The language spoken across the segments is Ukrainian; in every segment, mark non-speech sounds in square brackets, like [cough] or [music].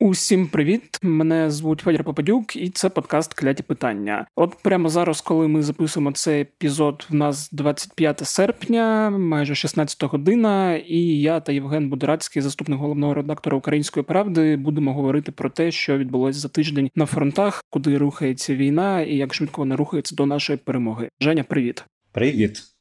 Усім привіт! Мене звуть Федір Попадюк, і це подкаст Кляті питання. От прямо зараз, коли ми записуємо цей епізод, в нас 25 серпня, майже 16 година, і я та Євген Будерацький, заступник головного редактора Української правди, будемо говорити про те, що відбулося за тиждень на фронтах, куди рухається війна, і як швидко вона рухається до нашої перемоги. Женя, привіт, привіт.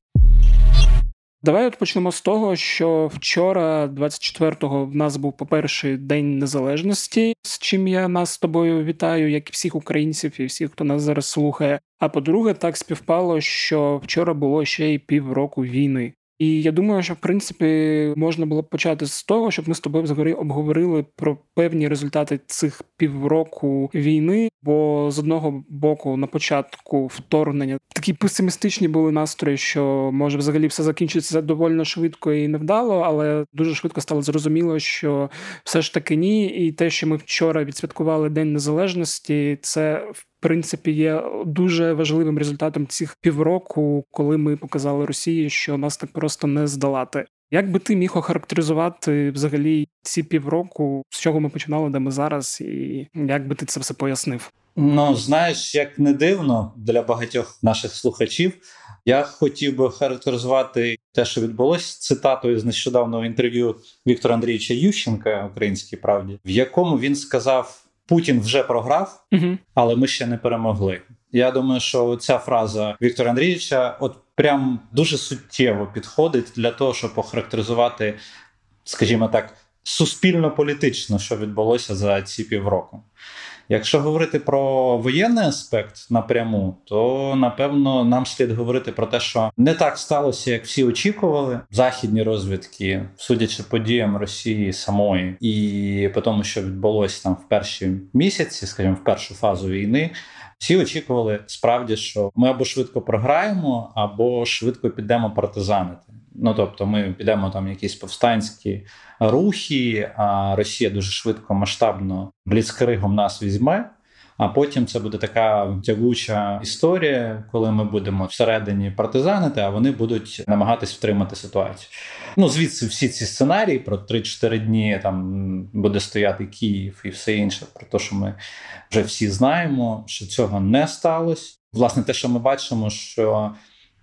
Давай от почнемо з того, що вчора, 24-го, в нас був, по-перше, День Незалежності, з чим я нас з тобою вітаю, як і всіх українців і всіх, хто нас зараз слухає. А по-друге, так співпало, що вчора було ще й півроку війни. І я думаю, що в принципі можна було б почати з того, щоб ми з тобою обговорили про певні результати цих півроку війни. Бо з одного боку, на початку вторгнення такі песимістичні були настрої, що може взагалі все закінчиться доволі швидко і невдало, але дуже швидко стало зрозуміло, що все ж таки ні. І те, що ми вчора відсвяткували День Незалежності, це в принципі є дуже важливим результатом цих півроку, коли ми показали Росії, що нас так просто не здолати. Як би ти міг охарактеризувати взагалі ці півроку, з чого ми починали, де ми зараз, і як би ти це все пояснив? Ну знаєш, як не дивно для багатьох наших слухачів. Я хотів би характеризувати те, що відбулося цитатою з нещодавнього інтерв'ю Віктора Андрійовича Ющенка Українській правді, в якому він сказав: Путін вже програв, угу. але ми ще не перемогли. Я думаю, що ця фраза Віктора Андрійовича, от прям дуже суттєво підходить для того, щоб охарактеризувати, скажімо так, суспільно-політично, що відбулося за ці півроку. Якщо говорити про воєнний аспект напряму, то напевно нам слід говорити про те, що не так сталося, як всі очікували. Західні розвідки, судячи подіям Росії самої, і по тому, що відбулося там в перші місяці, скажімо, в першу фазу війни. Всі очікували справді, що ми або швидко програємо, або швидко підемо партизанити. Ну тобто, ми підемо там якісь повстанські рухи, а Росія дуже швидко масштабно бліцкригом нас візьме. А потім це буде така тягуча історія, коли ми будемо всередині партизанити, а вони будуть намагатись втримати ситуацію. Ну звідси всі ці сценарії про 3-4 дні там буде стояти Київ і все інше. Про те, що ми вже всі знаємо, що цього не сталося. Власне, те, що ми бачимо, що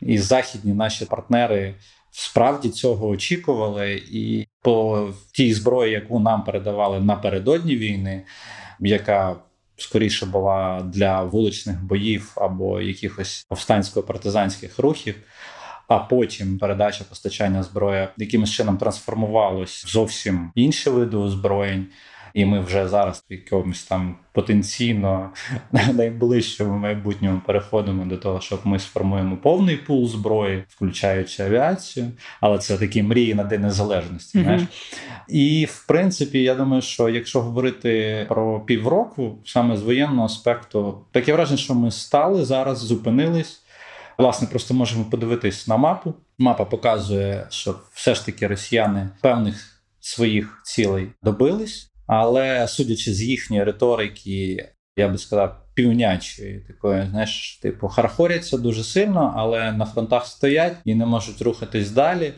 і західні наші партнери справді цього очікували, і по тій зброї, яку нам передавали напередодні війни, яка скоріше була для вуличних боїв або якихось повстансько-партизанських рухів. А потім передача постачання зброї якимось чином трансформувалось в зовсім інші види озброєнь і ми вже зараз в якомусь там потенційно [laughs] найближчому майбутньому переходимо до того, щоб ми сформуємо повний пул зброї, включаючи авіацію. Але це такі мрії на день незалежності. Mm-hmm. знаєш. І в принципі, я думаю, що якщо говорити про півроку, саме з воєнного аспекту, таке враження, що ми стали зараз, зупинились. Власне, просто можемо подивитись на мапу. Мапа показує, що все ж таки росіяни певних своїх цілей добились. Але судячи з їхньої риторики, я би сказав, півнячої такої, знаєш, типу, хархоряться дуже сильно, але на фронтах стоять і не можуть рухатись далі.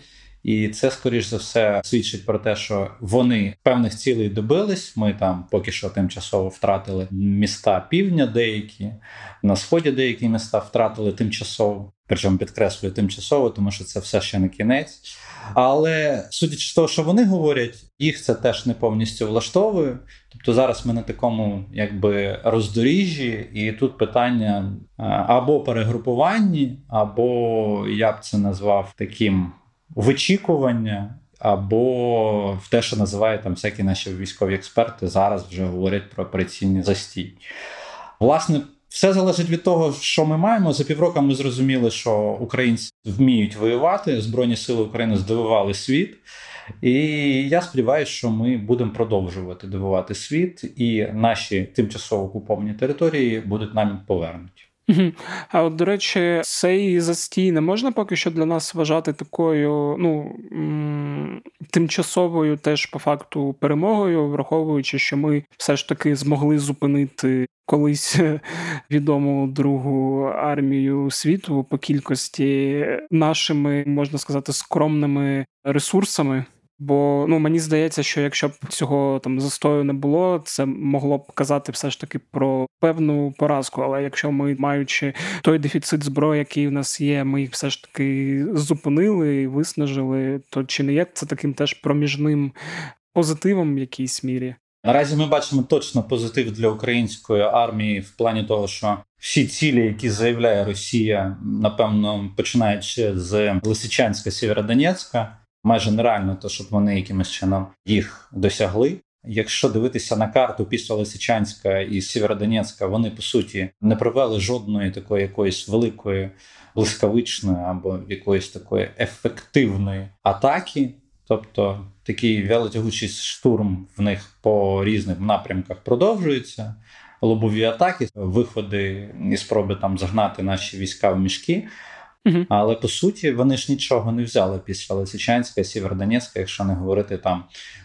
І це, скоріш за все, свідчить про те, що вони певних цілей добились. Ми там поки що тимчасово втратили міста півдня, деякі на сході деякі міста втратили тимчасово. Причому підкреслюю тимчасово, тому що це все ще не кінець. Але судячи з того, що вони говорять, їх це теж не повністю влаштовує. Тобто зараз ми на такому якби роздоріжжі, і тут питання або перегрупуванні, або я б це назвав таким вичікування. Або в те, що називають там всякі наші військові експерти, зараз вже говорять про операційні застій. Власне, все залежить від того, що ми маємо. За півроку ми зрозуміли, що українці вміють воювати. Збройні сили України здивували світ. І я сподіваюся, що ми будемо продовжувати дивувати світ, і наші тимчасово окуповані території будуть нам повернуті. А от, до речі, цей застій не можна поки що для нас вважати такою, ну тимчасовою теж по факту перемогою, враховуючи, що ми все ж таки змогли зупинити колись [laughs] відому другу армію світу по кількості нашими, можна сказати, скромними ресурсами. Бо ну мені здається, що якщо б цього там застою не було, це могло б казати все ж таки про певну поразку. Але якщо ми, маючи той дефіцит зброї, який в нас є, ми їх все ж таки зупинили і виснажили, то чи не є це таким теж проміжним позитивом в якійсь мірі? Наразі ми бачимо точно позитив для української армії в плані того, що всі цілі, які заявляє Росія, напевно, починаючи з Лисичанська, Сєвєродонецька, майже нереально, то щоб вони якимось чином їх досягли. Якщо дивитися на карту після Лисичанська і Сєвєродонецька, вони по суті не провели жодної такої якоїсь великої блискавичної або якоїсь такої ефективної атаки. Тобто такий вялотягучий штурм в них по різних напрямках продовжується. Лобові атаки, виходи і спроби там загнати наші війська в мішки. Але по суті вони ж нічого не взяли після Лисичанська, Сєвєродонецька, якщо не говорити там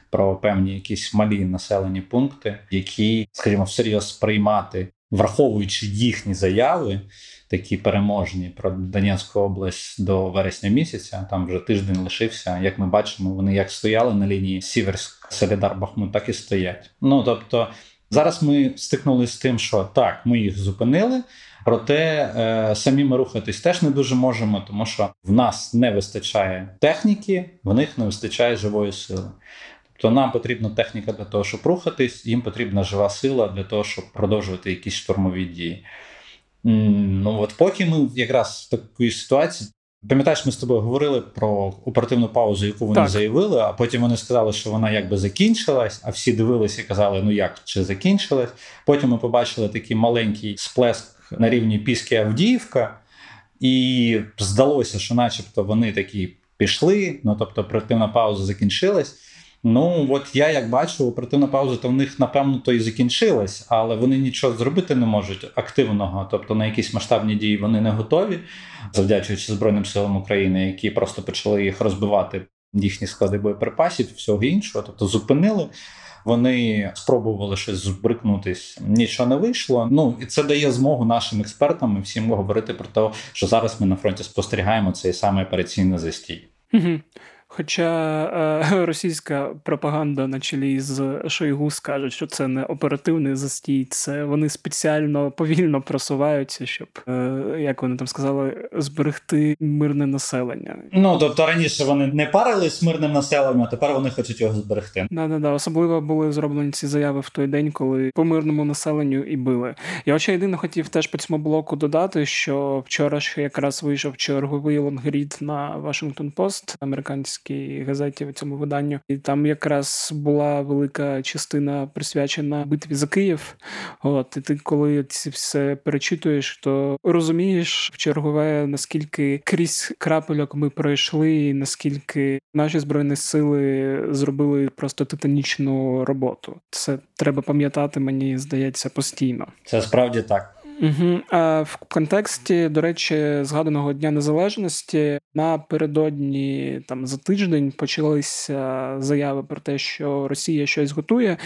про певні якісь малі населені пункти, які, скажімо, всерйоз сприймати, враховуючи їхні заяви, такі переможні про Донецьку область до вересня місяця. Там вже тиждень лишився. Як ми бачимо, вони як стояли на лінії Сіверськ, Солідар, Бахмут, так і стоять. Ну тобто. Зараз ми стикнулися з тим, що так, ми їх зупинили, проте е, самі ми рухатись теж не дуже можемо, тому що в нас не вистачає техніки, в них не вистачає живої сили. Тобто нам потрібна техніка для того, щоб рухатись, їм потрібна жива сила для того, щоб продовжувати якісь штурмові дії. Ну от поки ми якраз в такій ситуації. Пам'ятаєш, ми з тобою говорили про оперативну паузу, яку вони так. заявили, а потім вони сказали, що вона якби закінчилась, а всі дивилися і казали, ну як чи закінчилась. Потім ми побачили такий маленький сплеск на рівні Піски Авдіївка, і здалося, що, начебто, вони такі пішли. Ну тобто, оперативна пауза закінчилась. Ну от я як бачу, оперативна пауза то в них напевно то і закінчилась, але вони нічого зробити не можуть активного. Тобто на якісь масштабні дії вони не готові, завдячуючи Збройним силам України, які просто почали їх розбивати, їхні склади боєприпасів, всього іншого. Тобто зупинили. Вони спробували щось збрикнутись, нічого не вийшло. Ну і це дає змогу нашим експертам і всім говорити про те, що зараз ми на фронті спостерігаємо цей самий операційний застій. Угу. Хоча е, [laughs] російська пропаганда на чолі з Шойгу скаже, що це не оперативний застій, це вони спеціально повільно просуваються, щоб, е, як вони там сказали, зберегти мирне населення. Ну тобто раніше вони не парились з мирним населенням, а тепер вони хочуть його зберегти. Да, да, да. Особливо були зроблені ці заяви в той день, коли по мирному населенню і били. Я ще єдине хотів теж по цьому блоку додати, що вчора ще якраз вийшов черговий лонгрід на Вашингтон Пост американський українській газеті в цьому виданню, і там якраз була велика частина присвячена битві за Київ. От і ти, коли це все перечитуєш, то розумієш в чергове наскільки крізь яке пекло ми пройшли, і наскільки наші збройні сили зробили просто титанічну роботу. Це треба пам'ятати, мені здається, постійно. Це справді так. Угу. А В контексті, до речі, згаданого Дня Незалежності напередодні там за тиждень почалися заяви про те, що Росія щось готує,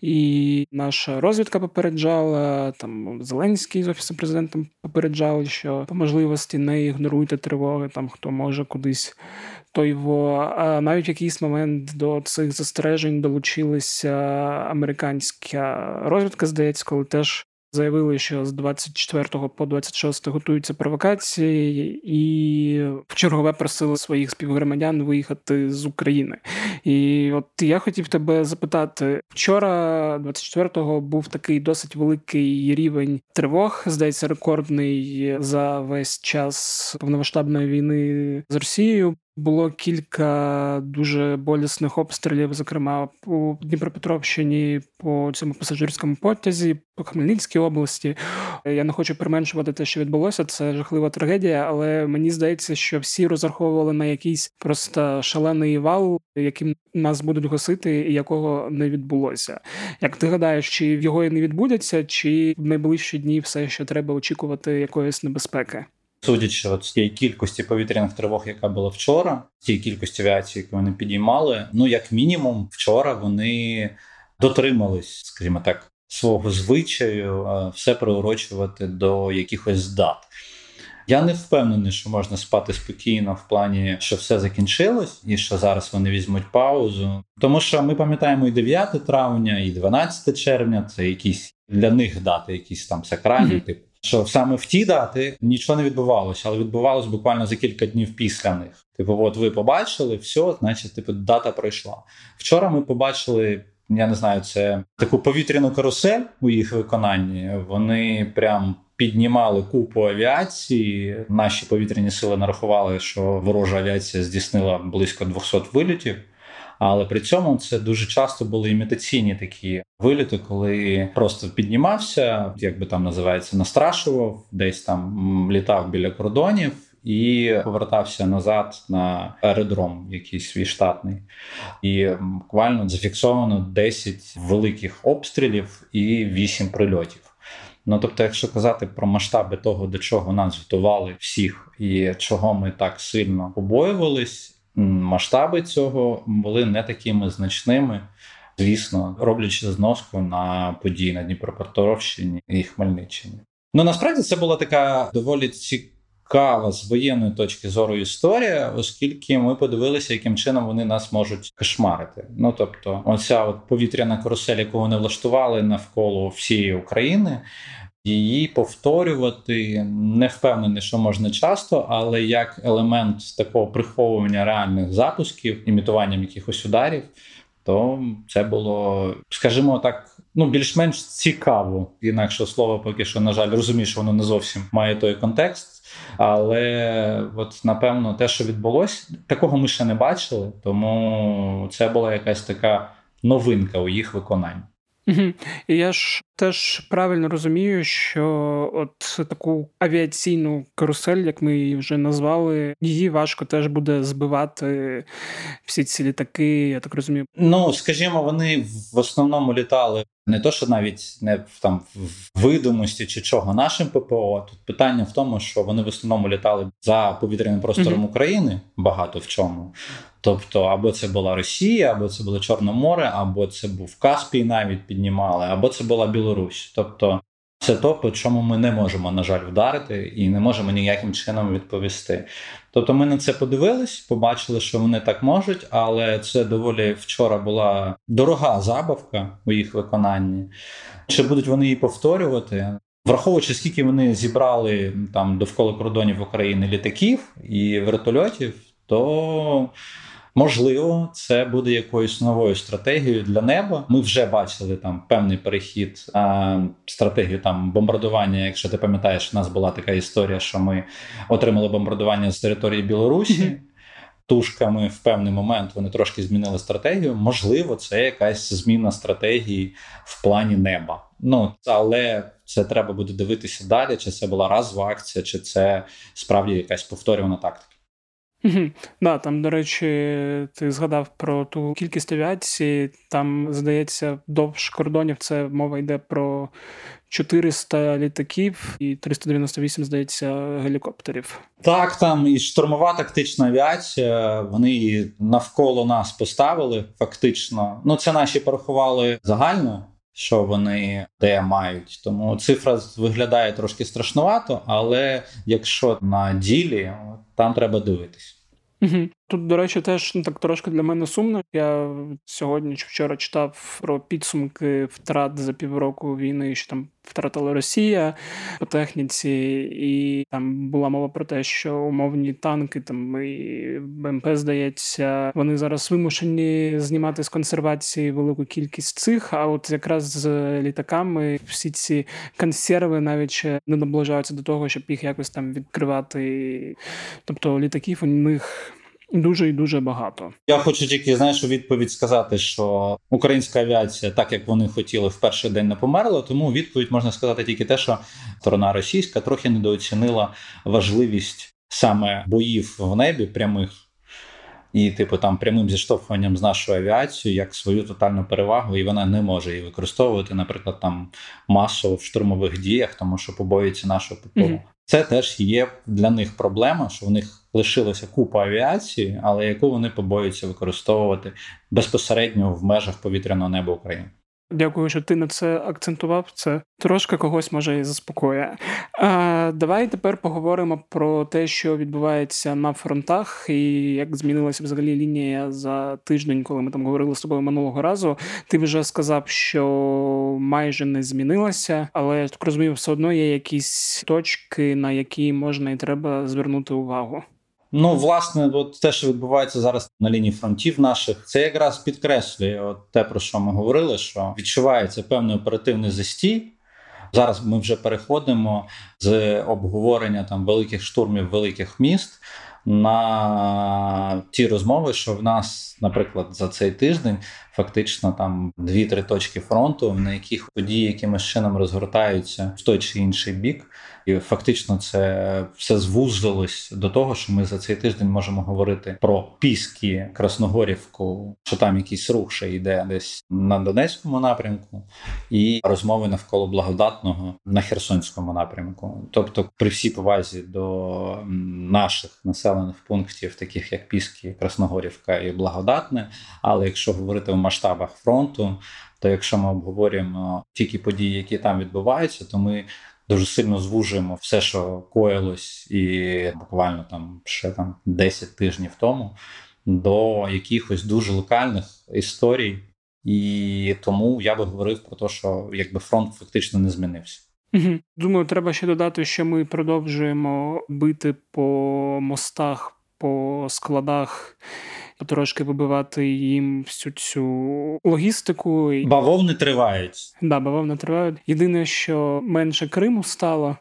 і наша розвідка попереджала там Зеленський з офісу президента попереджали, що по можливості не ігноруйте тривоги, там хто може кудись. То його навіть в якийсь момент до цих застережень долучилася американська розвідка, здається, коли теж Заявили, що з 24 по 26 готуються провокації, і в чергове просили своїх співгромадян виїхати з України. І от я хотів тебе запитати: вчора, 24-го, був такий досить великий рівень тривог, здається, рекордний за весь час повномасштабної війни з Росією. Було кілька дуже болісних обстрілів, зокрема у Дніпропетровщині, по цьому пасажирському потязі, по Хмельницькій області. Я не хочу применшувати те, що відбулося. Це жахлива трагедія, але мені здається, що всі розраховували на якийсь просто шалений вал, яким нас будуть гасити, і якого не відбулося. Як ти гадаєш, чи його і не відбудеться, чи в найближчі дні все ще треба очікувати якоїсь небезпеки? Судячи от з тієї кількості повітряних тривог, яка була вчора, тієї кількості авіації, яку вони підіймали, ну як мінімум, вчора вони дотримались, скажімо так, свого звичаю, все приурочувати до якихось дат. Я не впевнений, що можна спати спокійно в плані, що все закінчилось, і що зараз вони візьмуть паузу. Тому що ми пам'ятаємо і 9 травня, і 12 червня це якісь для них дати, якісь там сакральні, mm-hmm. типу. Що саме в ті дати нічого не відбувалося, але відбувалося буквально за кілька днів після них. Типу, от ви побачили, все, значить, типу, дата пройшла. Вчора ми побачили я не знаю, це таку повітряну карусель у їх виконанні. Вони прям піднімали купу авіації. Наші повітряні сили нарахували, що ворожа авіація здійснила близько 200 вилітів. Але при цьому це дуже часто були імітаційні такі виліти, коли просто піднімався, як би там називається, настрашував, десь там літав біля кордонів і повертався назад на аеродром, якийсь свій штатний, і буквально зафіксовано 10 великих обстрілів і 8 прильотів. Ну тобто, якщо казати про масштаби того, до чого нас готували всіх, і чого ми так сильно побоювались, масштаби цього були не такими значними. Звісно, роблячи зноску на події на Дніпропетровщині і Хмельниччині. Ну насправді це була така доволі цікава з воєнної точки зору історія, оскільки ми подивилися, яким чином вони нас можуть кошмарити. Ну тобто, оця от повітряна карусель, яку вони влаштували навколо всієї України. Її повторювати не впевнений, що можна часто, але як елемент такого приховування реальних запусків, імітуванням якихось ударів, то це було, скажімо так, ну більш-менш цікаво. Інакше слово, поки що, на жаль, розумію, що воно не зовсім має той контекст. Але от напевно те, що відбулося, такого ми ще не бачили, тому це була якась така новинка у їх виконанні. Угу. І я ж теж правильно розумію, що от таку авіаційну карусель, як ми її вже назвали, її важко теж буде збивати всі ці літаки. Я так розумію. Ну скажімо, вони в основному літали не то, що навіть не в там в видимості чи чого нашим ППО. Тут питання в тому, що вони в основному літали за повітряним простором. України багато в чому. Тобто, або це була Росія, або це було Чорне море, або це був Каспій, навіть піднімали, або це була Білорусь. Тобто, це то, по чому ми не можемо, на жаль, вдарити і не можемо ніяким чином відповісти. Тобто, ми на це подивились, побачили, що вони так можуть, але це доволі вчора була дорога забавка у їх виконанні. Чи будуть вони її повторювати? Враховуючи, скільки вони зібрали там довкола кордонів України літаків і вертольотів, то Можливо, це буде якоюсь новою стратегією для неба. Ми вже бачили там певний перехід а, стратегію там бомбардування. Якщо ти пам'ятаєш, у нас була така історія, що ми отримали бомбардування з території Білорусі. Тушками в певний момент вони трошки змінили стратегію. Можливо, це якась зміна стратегії в плані неба. Ну але це треба буде дивитися далі. Чи це була разова акція, чи це справді якась повторювана тактика. Угу. Да, там, до речі, ти згадав про ту кількість авіації. Там, здається, довж кордонів це мова йде про 400 літаків і 398, здається, гелікоптерів. Так, там і штурмова тактична авіація. Вони її навколо нас поставили. Фактично, ну це наші порахували загально що вони де мають. Тому цифра виглядає трошки страшнувато, але якщо на ділі, там треба дивитись. Тут, до речі, теж ну, так трошки для мене сумно. Я сьогодні чи вчора читав про підсумки втрат за півроку війни, що там втратила Росія по техніці, і там була мова про те, що умовні танки там і БМП, здається, вони зараз вимушені знімати з консервації велику кількість цих. А от якраз з літаками всі ці консерви навіть ще не наближаються до того, щоб їх якось там відкривати. Тобто літаків у них. Дуже і дуже багато. Я хочу тільки знаєш у відповідь сказати, що українська авіація, так як вони хотіли, в перший день не померла. Тому відповідь можна сказати тільки те, що сторона російська трохи недооцінила важливість саме боїв в небі прямих. І, типу, там прямим зіштовхуванням з нашою авіацією як свою тотальну перевагу, і вона не може її використовувати, наприклад, там масово в штурмових діях, тому що побоюється нашого ППО. Mm-hmm. Це теж є для них проблема, що в них лишилася купа авіації, але яку вони побоюються використовувати безпосередньо в межах повітряного неба України. Дякую, що ти на це акцентував. Це трошки когось може і заспокоює. А, Давай тепер поговоримо про те, що відбувається на фронтах, і як змінилася взагалі лінія за тиждень, коли ми там говорили з тобою минулого разу. Ти вже сказав, що майже не змінилася, але я так розумію, все одно є якісь точки, на які можна і треба звернути увагу. Ну, власне, от те, що відбувається зараз на лінії фронтів наших, це якраз підкреслює от те, про що ми говорили, що відчувається певний оперативний застій. Зараз ми вже переходимо з обговорення там великих штурмів великих міст на ті розмови, що в нас, наприклад, за цей тиждень фактично там дві-три точки фронту, на яких події якимось чином розгортаються в той чи інший бік. І фактично це все звузилось до того, що ми за цей тиждень можемо говорити про Піски, Красногорівку, що там якийсь рух ще йде десь на Донецькому напрямку, і розмови навколо благодатного на Херсонському напрямку. Тобто, при всій повазі до наших населених пунктів, таких як Піски, Красногорівка і Благодатне. Але якщо говорити масштабах фронту, то якщо ми обговорюємо тільки події, які там відбуваються, то ми дуже сильно звужуємо все, що коїлось, і буквально там ще там 10 тижнів тому до якихось дуже локальних історій. І тому я би говорив про те, що якби фронт фактично не змінився. Думаю, треба ще додати, що ми продовжуємо бити по мостах, по складах потрошки вибивати їм всю цю логістику. Бавовни тривають. Да, бавовни тривають. Єдине, що менше Криму стало.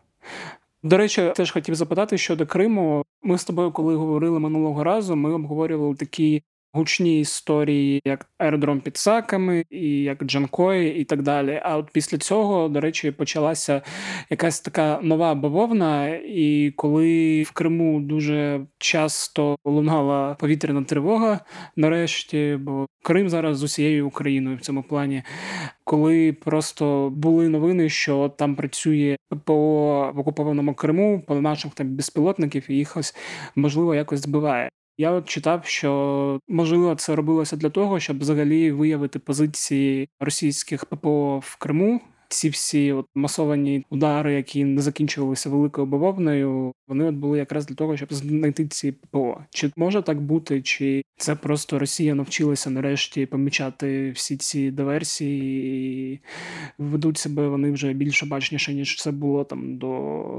До речі, теж хотів запитати щодо Криму. Ми з тобою, коли говорили минулого разу, ми обговорювали такі гучні історії, як аеродром під саками, і як Джанкої, і так далі. А от після цього, до речі, почалася якась така нова бавовна. І коли в Криму дуже часто лунала повітряна тривога, нарешті, бо Крим зараз з усією Україною в цьому плані. Коли просто були новини, що там працює ППО в окупованому Криму по наших там безпілотників, і їх ось можливо якось збиває. Я от читав, що можливо це робилося для того, щоб взагалі виявити позиції російських ППО в Криму. Ці всі от масовані удари, які не закінчувалися великою бавовною, вони от були якраз для того, щоб знайти ці ППО. Чи може так бути, чи це просто Росія навчилася нарешті помічати всі ці диверсії і ведуть себе вони вже більш обачніше, ніж це було там до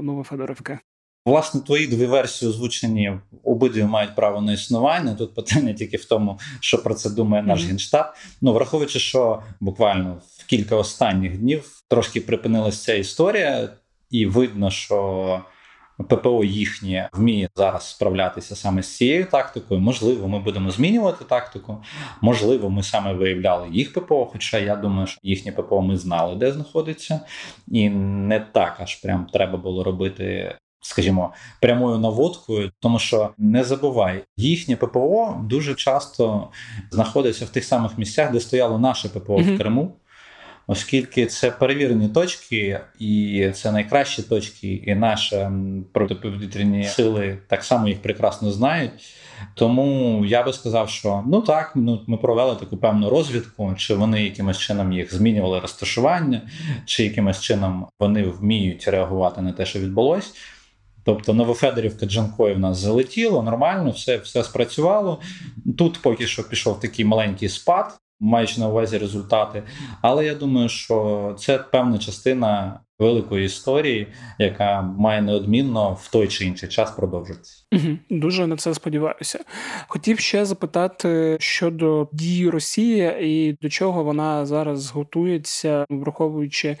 Новофедоровки? Власне, твої дві версії озвучені обидві мають право на існування. Тут питання тільки в тому, що про це думає наш mm-hmm. генштаб. Ну враховуючи, що буквально в кілька останніх днів трошки припинилася ця історія, і видно, що ППО їхнє вміє зараз справлятися саме з цією тактикою. Можливо, ми будемо змінювати тактику. Можливо, ми саме виявляли їх ППО. Хоча я думаю, що їхнє ППО ми знали, де знаходиться, і не так аж прям треба було робити скажімо, прямою наводкою, тому що не забувай, їхнє ППО дуже часто знаходиться в тих самих місцях, де стояло наше ППО mm-hmm. в Криму. Оскільки це перевірені точки, і це найкращі точки, і наші протиповітряні сили так само їх прекрасно знають. Тому я би сказав, що ну так, ну ми провели таку певну розвідку, чи вони якимось чином їх змінювали розташування, чи якимось чином вони вміють реагувати на те, що відбулось. Тобто Новофедорівка Джанкої в нас залетіло, нормально, все все спрацювало. Тут поки що пішов такий маленький спад, маючи на увазі результати. Але я думаю, що це певна частина великої історії, яка має неодмінно в той чи інший час продовжитися. Дуже на це сподіваюся. Хотів ще запитати щодо дії Росії і до чого вона зараз готується, враховуючи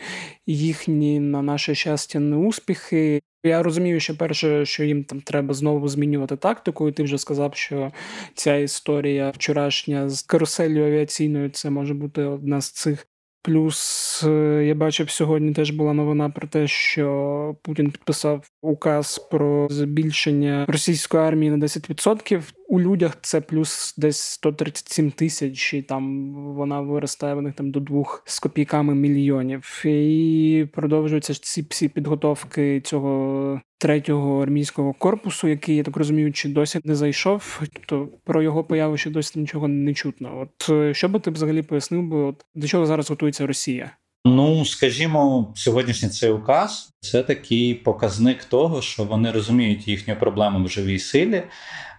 їхні на наше щастя неуспіхи. Я розумію, що перше, що їм там треба знову змінювати тактику, і ти вже сказав, що ця історія вчорашня з каруселью авіаційною це може бути одна з цих. Плюс е, я бачив сьогодні теж була новина про те, що Путін підписав указ про збільшення російської армії на 10%. У людях це плюс десь 137 тисяч, і там вона виростає в них там до двох з копійками мільйонів. І продовжуються ці всі підготовки цього третього армійського корпусу, який я так розумію, чи досі не зайшов. Тобто про його появу ще досі нічого не чутно. От е, що би ти взагалі пояснив би, от до чого зараз готується Росія? Ну, скажімо, сьогоднішній цей указ це такий показник того, що вони розуміють їхню проблему в живій силі.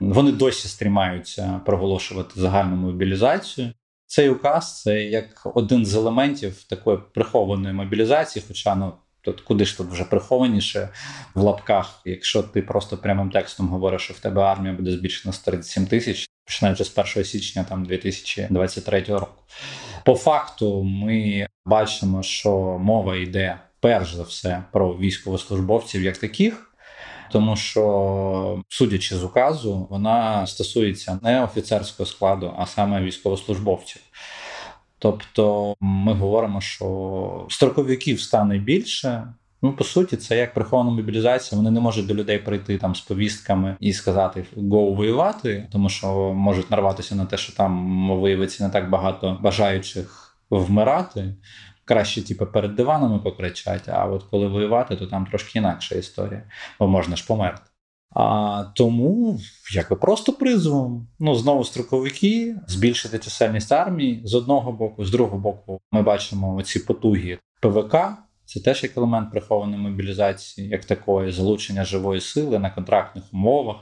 Вони досі стрімаються проголошувати загальну мобілізацію. Цей указ це як один з елементів такої прихованої мобілізації, хоча ну. Тут куди ж тут вже прихованіше в лапках, якщо ти просто прямим текстом говориш, що в тебе армія буде збільшена з 37 тисяч, починаючи з 1 січня там 2023 року. По факту, ми бачимо, що мова йде перш за все про військовослужбовців як таких. Тому що, судячи з указу, вона стосується не офіцерського складу, а саме військовослужбовців. Тобто ми говоримо, що строковиків стане більше. Ну, по суті, це як прихована мобілізація. Вони не можуть до людей прийти там з повістками і сказати «го воювати, тому що можуть нарватися на те, що там виявиться не так багато бажаючих вмирати. Краще, типу, перед диванами покричати, а от коли воювати, то там трошки інакша історія, бо можна ж померти. А тому якби просто призовом. Ну знову строковики збільшити чисельність армії з одного боку, з другого боку, ми бачимо оці потуги ПВК. Це теж як елемент прихованої мобілізації, як такої, залучення живої сили на контрактних умовах.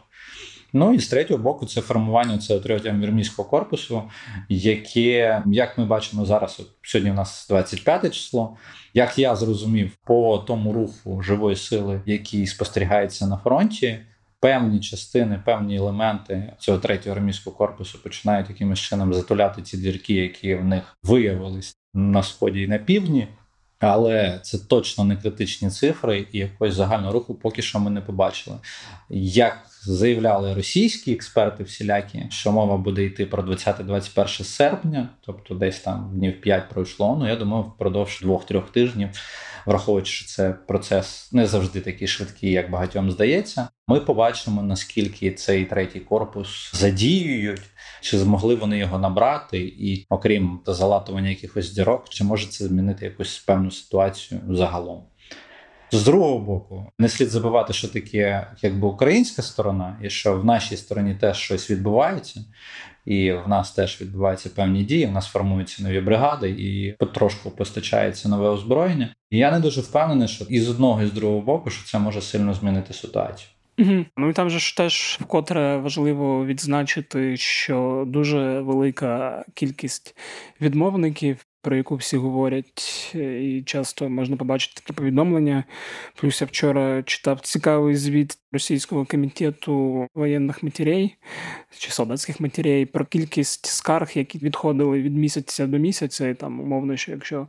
Ну і з третього боку, це формування цього третього армійського корпусу, яке, як ми бачимо зараз, от сьогодні у нас 25 число. Як я зрозумів, по тому руху живої сили, який спостерігається на фронті, певні частини, певні елементи цього третього армійського корпусу починають якимось чином затуляти ці дірки, які в них виявились на сході і на півдні. Але це точно не критичні цифри, і якогось загального руху поки що ми не побачили. Як заявляли російські експерти всілякі, що мова буде йти про 20-21 серпня, тобто десь там днів 5 пройшло. Ну я думаю, впродовж двох-трьох тижнів враховуючи, що це процес не завжди такий швидкий, як багатьом здається. Ми побачимо, наскільки цей третій корпус задіюють, чи змогли вони його набрати, і окрім залатування якихось дірок, чи може це змінити якусь певну ситуацію загалом. З другого боку, не слід забувати, що таке якби українська сторона, і що в нашій стороні теж щось відбувається, і в нас теж відбуваються певні дії. В нас формуються нові бригади, і потрошку постачається нове озброєння. І я не дуже впевнений, що і з одного і з другого боку, що це може сильно змінити ситуацію. Угу. Ну і там же ж теж вкотре важливо відзначити, що дуже велика кількість відмовників про яку всі говорять, і часто можна побачити такі повідомлення. Плюс я вчора читав цікавий звіт російського комітету воєнних матерей чи солдатських матерей про кількість скарг, які відходили від місяця до місяця. І там умовно, що якщо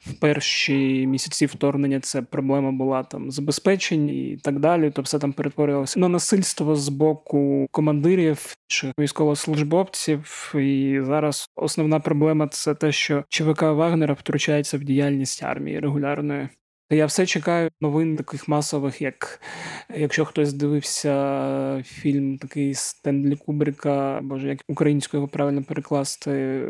в перші місяці вторгнення це проблема була там забезпечень і так далі, то все там перетворювалося на насильство з боку командирів чи військовослужбовців. І зараз основна проблема це те, що ЧВК Вагнера втручається в діяльність армії регулярної. Я все чекаю новин таких масових, як якщо хтось дивився фільм такий Стенлі Кубрика, боже, як українською правильно перекласти.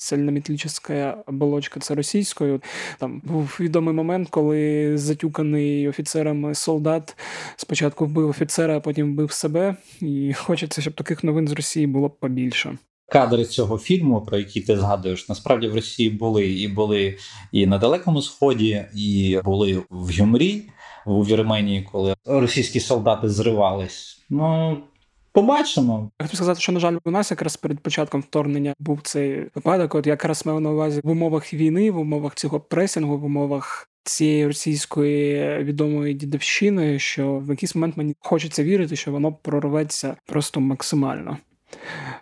Цельнометалічна оболочка це російською. Там був відомий момент, коли затюканий офіцерами солдат спочатку вбив офіцера, а потім вбив себе. І хочеться, щоб таких новин з Росії було побільше. Кадри цього фільму, про який ти згадуєш, насправді в Росії були і були і на Далекому Сході, і були в Гюмрі у Вірменії, коли російські солдати зривались. Ну побачимо. Я Хочу сказати, що на жаль, у нас якраз перед початком вторгнення був цей випадок. От якраз маю на увазі в умовах війни, в умовах цього пресингу, в умовах. Цієї російської відомої дідовщини, що в якийсь момент мені хочеться вірити, що воно прорветься просто максимально.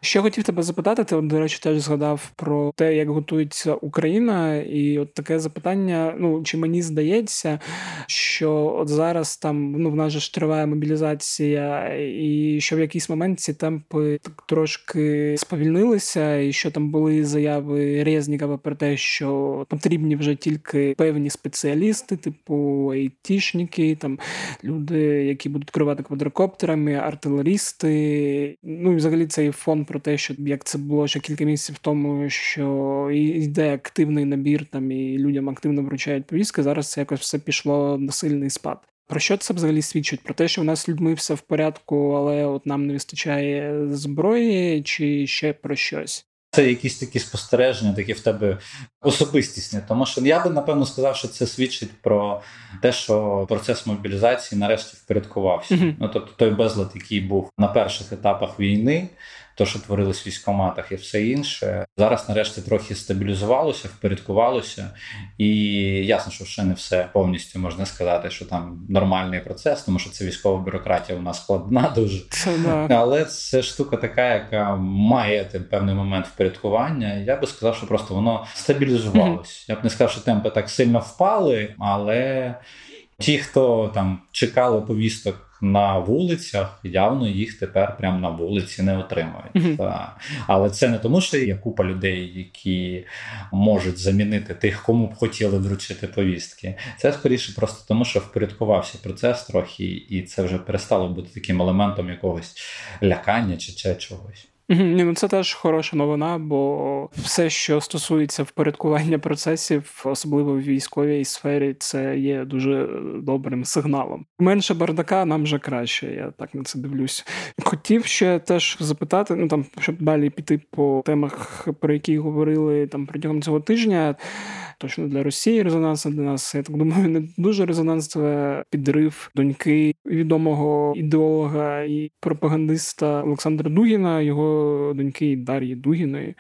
Ще хотів тебе запитати, ти, до речі, теж згадав про те, як готується Україна, і от таке запитання: ну чи мені здається, що от зараз там ну в нас же ж триває мобілізація, і що в якийсь момент ці темпи так трошки сповільнилися, і що там були заяви Резнікова про те, що потрібні вже тільки певні спеціалісти, типу айтішники, там люди, які будуть керувати квадрокоптерами, артилерісти. Ну і взагалі цей фон про те, що як це було ще кілька місяців тому, що йде активний набір там і людям активно вручають повістки. Зараз це якось все пішло на сильний спад. Про що це взагалі свідчить? Про те, що в нас з людьми все в порядку, але от нам не вистачає зброї, чи ще про щось? Це якісь такі спостереження, такі в тебе особистісні. Тому що я би напевно сказав, що це свідчить про те, що процес мобілізації нарешті впорядкувався. Mm-hmm. Ну тобто той безлад, який був на перших етапах війни, то, що творилось в військоматах і все інше, зараз нарешті трохи стабілізувалося, впорядкувалося, і ясно, що ще не все повністю можна сказати, що там нормальний процес, тому що це військова бюрократія у нас складна дуже. Це да. Але це штука така, яка має певний момент впорядкування. Я би сказав, що просто воно стабілізувалось. Я б не сказав, що темпи так сильно впали, але ті, хто там чекали повісток на вулицях, явно їх тепер прямо на вулиці не отримують. Mm-hmm. Але це не тому, що є купа людей, які можуть замінити тих, кому б хотіли вручити повістки. Це скоріше просто тому, що впорядкувався процес трохи, і це вже перестало бути таким елементом якогось лякання чи ще чогось. Ні, ну Це теж хороша новина, бо все, що стосується впорядкування процесів, особливо в військовій сфері, це є дуже добрим сигналом. Менше бардака нам вже краще. Я так на це дивлюсь. Хотів ще теж запитати, ну там щоб далі піти по темах, про які говорили там протягом цього тижня. Точно для Росії резонансне для нас. Я так думаю, не дуже резонансове підрив доньки відомого ідеолога і пропагандиста Олександра Дугіна, його доньки Дар'ї Дугіної.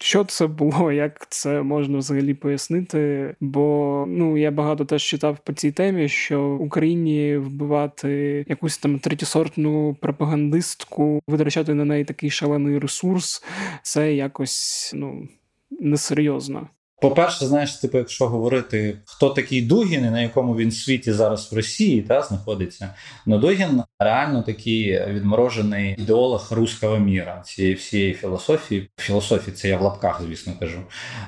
Що це було, [laughs] як це можна взагалі пояснити? Бо ну я багато теж читав по цій темі, що в Україні вбивати якусь там третєсортну пропагандистку, витрачати на неї такий шалений ресурс, це якось ну несерйозно. По-перше, знаєш, типу, якщо говорити, хто такий Дугін і на якому він світі зараз в Росії та знаходиться, ну Дугін реально такий відморожений ідеолог руського міра, цієї всієї філософії. Філософії це я в лапках, звісно, кажу,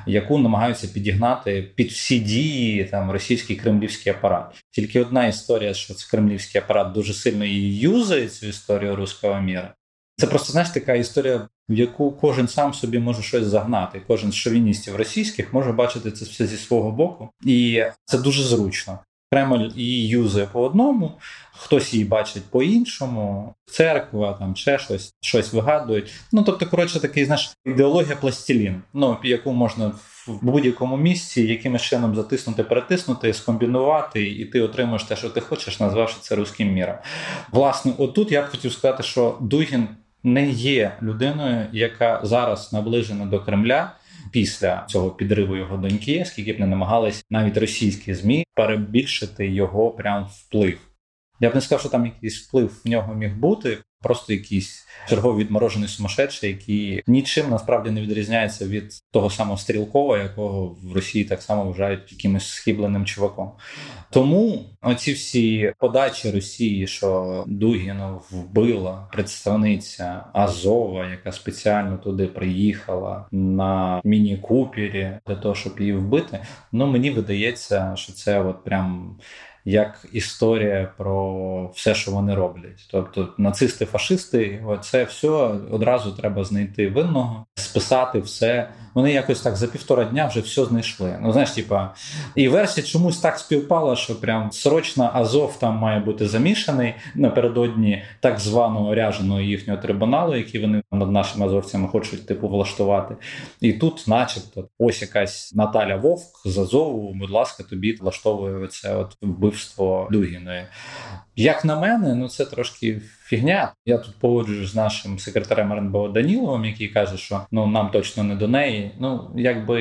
яку намагаються підігнати під всі дії там російський кремлівський апарат. Тільки одна історія, що це кремлівський апарат дуже сильно її юзає цю історію руського міра. Це просто знаєш така історія, в яку кожен сам собі може щось загнати. Кожен з шовіністів російських може бачити це все зі свого боку, і це дуже зручно. Кремль її юзає по одному, хтось її бачить по-іншому, церква, там ще щось, щось вигадують. Ну тобто, коротше, такий знаєш, ідеологія пластилін, ну яку можна в будь-якому місці якимось чином затиснути, перетиснути, скомбінувати, і ти отримуєш те, що ти хочеш, назвавши це руським міром. Власне, отут я б хотів сказати, що Дугін не є людиною, яка зараз наближена до Кремля. Після цього підриву його доньки, скільки б не намагались навіть російські змі перебільшити його прям вплив. Я б не сказав, що там якийсь вплив в нього міг бути, просто якийсь черговий відморожений сумасшедший, який нічим насправді не відрізняється від того самого стрілкова, якого в Росії так само вважають якимось схибленим чуваком. Тому оці всі подачі Росії, що Дугіну вбила представниця Азова, яка спеціально туди приїхала на міні-купері для того, щоб її вбити. Ну мені видається, що це от прям як історія про все, що вони роблять. Тобто нацисти, фашисти, це все одразу треба знайти винного, списати все. Вони якось так за півтора дня вже все знайшли. Ну знаєш, типа, і версія чомусь так співпала, що прям срочно Азов там має бути замішаний напередодні так званого ряженого їхнього трибуналу, який вони над нашими азовцями хочуть типу влаштувати. І тут, начебто, ось якась Наталя Вовк з Азову, будь ласка, тобі влаштовує це от вбивство Дугіної. Як на мене, ну це трошки фігня. Я тут погоджуюсь з нашим секретарем РНБО Даніловим, який каже, що ну нам точно не до неї. Ну якби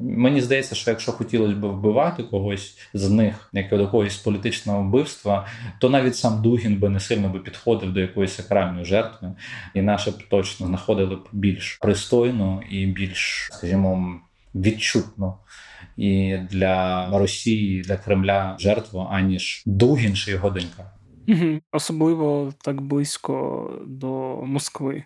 мені здається, що якщо хотілося б вбивати когось з них, як до якогось політичного вбивства, то навіть сам Дугін би не сильно би підходив до якоїсь сакральної жертви, і наше б точно знаходили б більш пристойно і більш, скажімо, відчутно. І для Росії, для Кремля жертву, аніж Дугін чи його донька. Особливо так близько до Москви.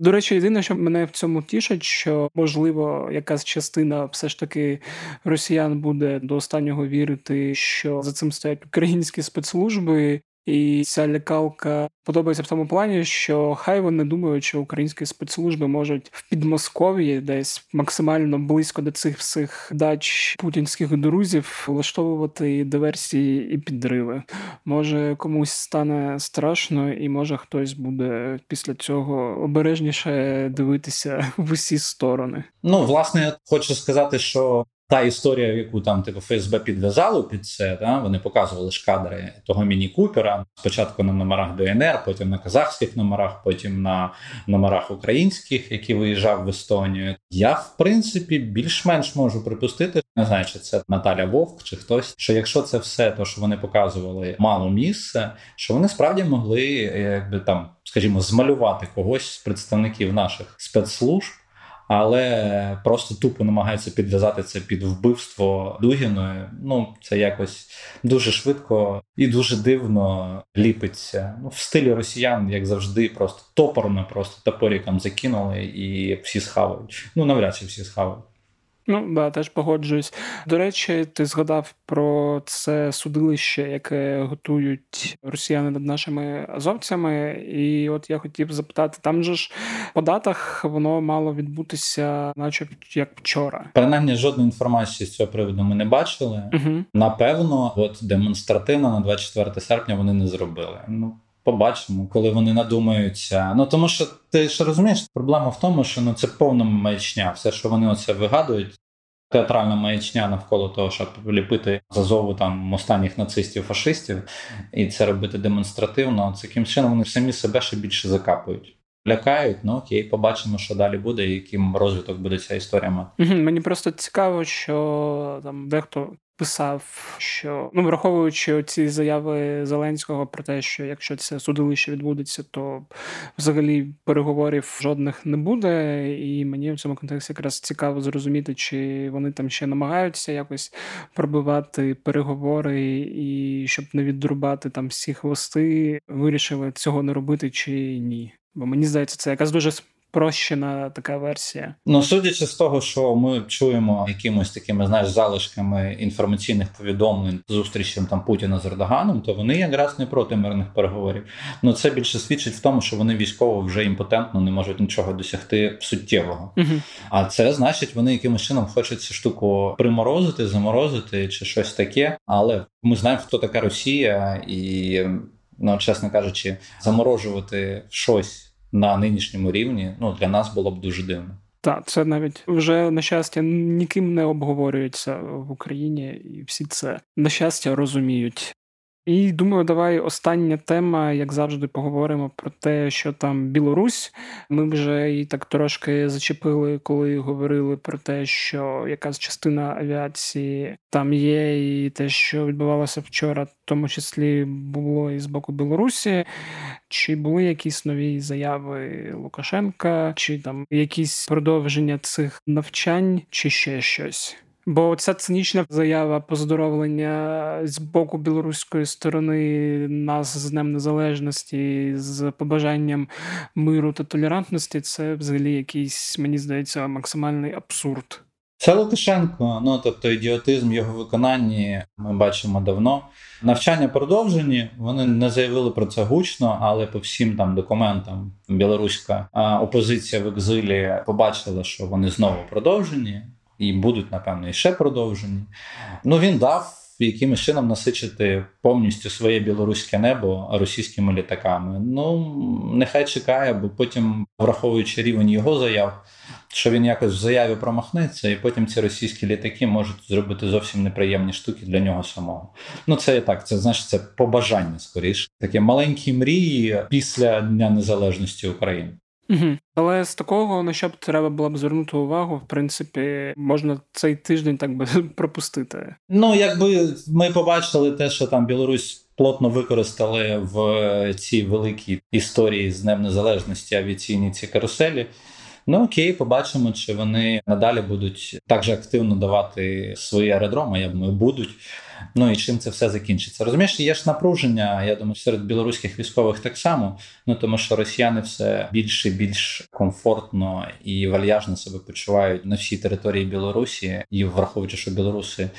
До речі, єдине, що мене в цьому тішить, що можливо якась частина все ж таки росіян буде до останнього вірити, що за цим стоять українські спецслужби, і ця лякалка подобається в тому плані, що хай вони думають, що українські спецслужби можуть в Підмосков'ї десь максимально близько до цих всіх дач путінських друзів влаштовувати диверсії і підриви. Може комусь стане страшно, і може хтось буде після цього обережніше дивитися в усі сторони. Ну власне, хочу сказати, що та історія, яку там типу ФСБ підв'язало під це, да, вони показували ж кадри того міні-купера. Спочатку на номерах ДНР, потім на казахських номерах, потім на номерах українських, які виїжджав в Естонію. Я в принципі більш-менш можу припустити, не знаю, чи це Наталя Вовк чи хтось. Що якщо це все, то що вони показували мало місце, що вони справді могли, якби там, скажімо, змалювати когось з представників наших спецслужб але просто тупо намагаються підв'язати це під вбивство Дугіною. Ну це якось дуже швидко і дуже дивно ліпиться. Ну в стилі росіян, як завжди, просто топорно, просто топоріком закинули і всі схавають. Ну навряд чи всі схавають. Ну да, теж погоджуюсь. До речі, ти згадав про це судилище, яке готують росіяни над нашими азовцями. І от я хотів запитати, там же ж по датах воно мало відбутися, наче як вчора. Принаймні, жодної інформації з цього приводу ми не бачили. Угу. Напевно, от демонстративно на 24 серпня вони не зробили. Ну побачимо, коли вони надумаються. Ну тому що ти ж розумієш, проблема в тому, що ну це повна маячня. Все, що вони оце вигадують. Театральна маячня навколо того, щоб ліпити зазову там останніх нацистів, фашистів, і це робити демонстративно. Це яким чином вони самі себе ще більше закапують. Лякають, ну окей, побачимо, що далі буде, і яким розвиток буде ця історія мати. Мені просто цікаво, що там дехто писав, що ну враховуючи ці заяви Зеленського про те, що якщо це судилище відбудеться, то взагалі переговорів жодних не буде. І мені в цьому контексті якраз цікаво зрозуміти, чи вони там ще намагаються якось пробивати переговори, і щоб не відрубати там всі хвости, вирішили цього не робити чи ні. Бо мені здається, це якась дуже спрощена така версія. Ну судячи з того, що ми чуємо якимось такими знаєш залишками інформаційних повідомлень зустрічем там Путіна з Ердоганом, то вони якраз не проти мирних переговорів. Ну це більше свідчить в тому, що вони військово вже імпотентно не можуть нічого досягти суттєвого. Угу. А це значить, вони якимось чином хочуть цю штуку приморозити, заморозити чи щось таке. Але ми знаємо, хто така Росія, і ну чесно кажучи, заморожувати щось на нинішньому рівні ну для нас було б дуже дивно. Так, це навіть вже на щастя ніким не обговорюється в Україні, і всі це на щастя розуміють. І думаю, давай остання тема, як завжди, поговоримо про те, що там Білорусь. Ми вже і так трошки зачепили, коли говорили про те, що якась частина авіації там є, і те, що відбувалося вчора, в тому числі було і з боку Білорусі. Чи були якісь нові заяви Лукашенка, чи там якісь продовження цих навчань, чи ще щось? Бо ця цинічна заява поздоровлення з боку білоруської сторони нас з Днем Незалежності з побажанням миру та толерантності це взагалі якийсь, мені здається, максимальний абсурд. Це Лукашенко, ну тобто ідіотизм його виконанні ми бачимо давно. Навчання продовжені. Вони не заявили про це гучно, але по всім там документам білоруська опозиція в екзилі побачила, що вони знову продовжені і будуть, напевно, і ще продовжені. Ну він дав якимось чином насичити повністю своє білоруське небо російськими літаками. Ну нехай чекає, бо потім, враховуючи рівень його заяв, що він якось в заяві промахнеться, і потім ці російські літаки можуть зробити зовсім неприємні штуки для нього самого. Ну це і так, це значить це побажання скоріше. Такі маленькі мрії після Дня Незалежності України. Угу. Але з такого, на що б треба було б звернути увагу, в принципі, можна цей тиждень так би [laughs] пропустити. Ну, якби ми побачили те, що там Білорусь плотно використали в цій великій історії з Днем Незалежності авіаційні ці каруселі. Ну окей, побачимо, чи вони надалі будуть так же активно давати свої аеродроми. Я думаю, будуть. Ну і чим це все закінчиться? Розумієш, є ж напруження. Я думаю, серед білоруських військових так само. Ну тому що росіяни все більш і більш комфортно і вальяжно себе почувають на всій території Білорусі, і враховуючи, що білоруси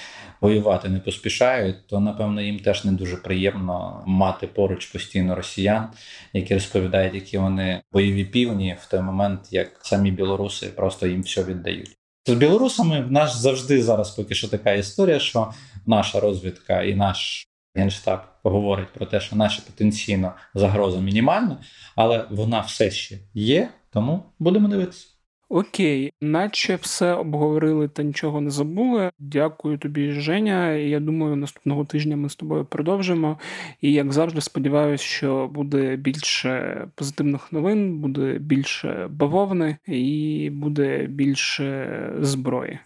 воювати не поспішають, то напевно їм теж не дуже приємно мати поруч постійно росіян, які розповідають, які вони бойові півні в той момент, як самі білоруси просто їм все віддають. З білорусами в нас завжди зараз поки що така історія, що наша розвідка і наш генштаб говорить про те, що наша потенційна загроза мінімальна, але вона все ще є, тому будемо дивитися. Окей, наче все обговорили та нічого не забули. Дякую тобі, Женя. Я думаю, наступного тижня ми з тобою продовжимо. І як завжди, сподіваюся, що буде більше позитивних новин, буде більше бавовни і буде більше зброї.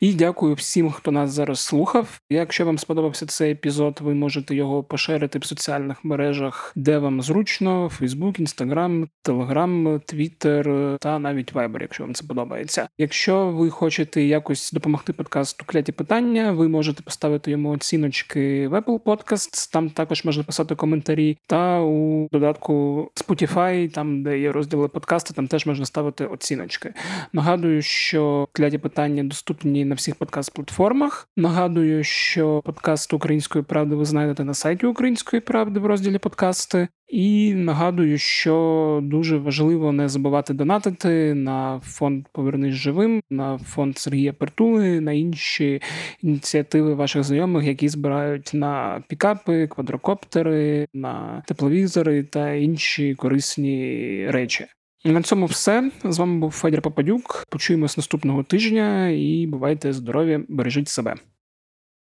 І дякую всім, хто нас зараз слухав. Якщо вам сподобався цей епізод, ви можете його поширити в соціальних мережах, де вам зручно: Facebook, Instagram, Telegram, Twitter та навіть Viber, якщо вам це подобається. Якщо ви хочете якось допомогти подкасту кляті питання, ви можете поставити йому оціночки в Apple Podcasts, Там також можна писати коментарі. Та у додатку Spotify, там де є розділи подкасти, там теж можна ставити оціночки. Нагадую, що кляті питання доступні на всіх подкаст-платформах. Нагадую, що подкаст Української правди ви знайдете на сайті Української правди в розділі подкасти. І нагадую, що дуже важливо не забувати донатити на фонд Повернись живим, на фонд Сергія Пертули, на інші ініціативи ваших знайомих, які збирають на пікапи, квадрокоптери, на тепловізори та інші корисні речі. На цьому все. З вами був Федір Пападюк. Почуємось наступного тижня і бувайте здорові, бережіть себе.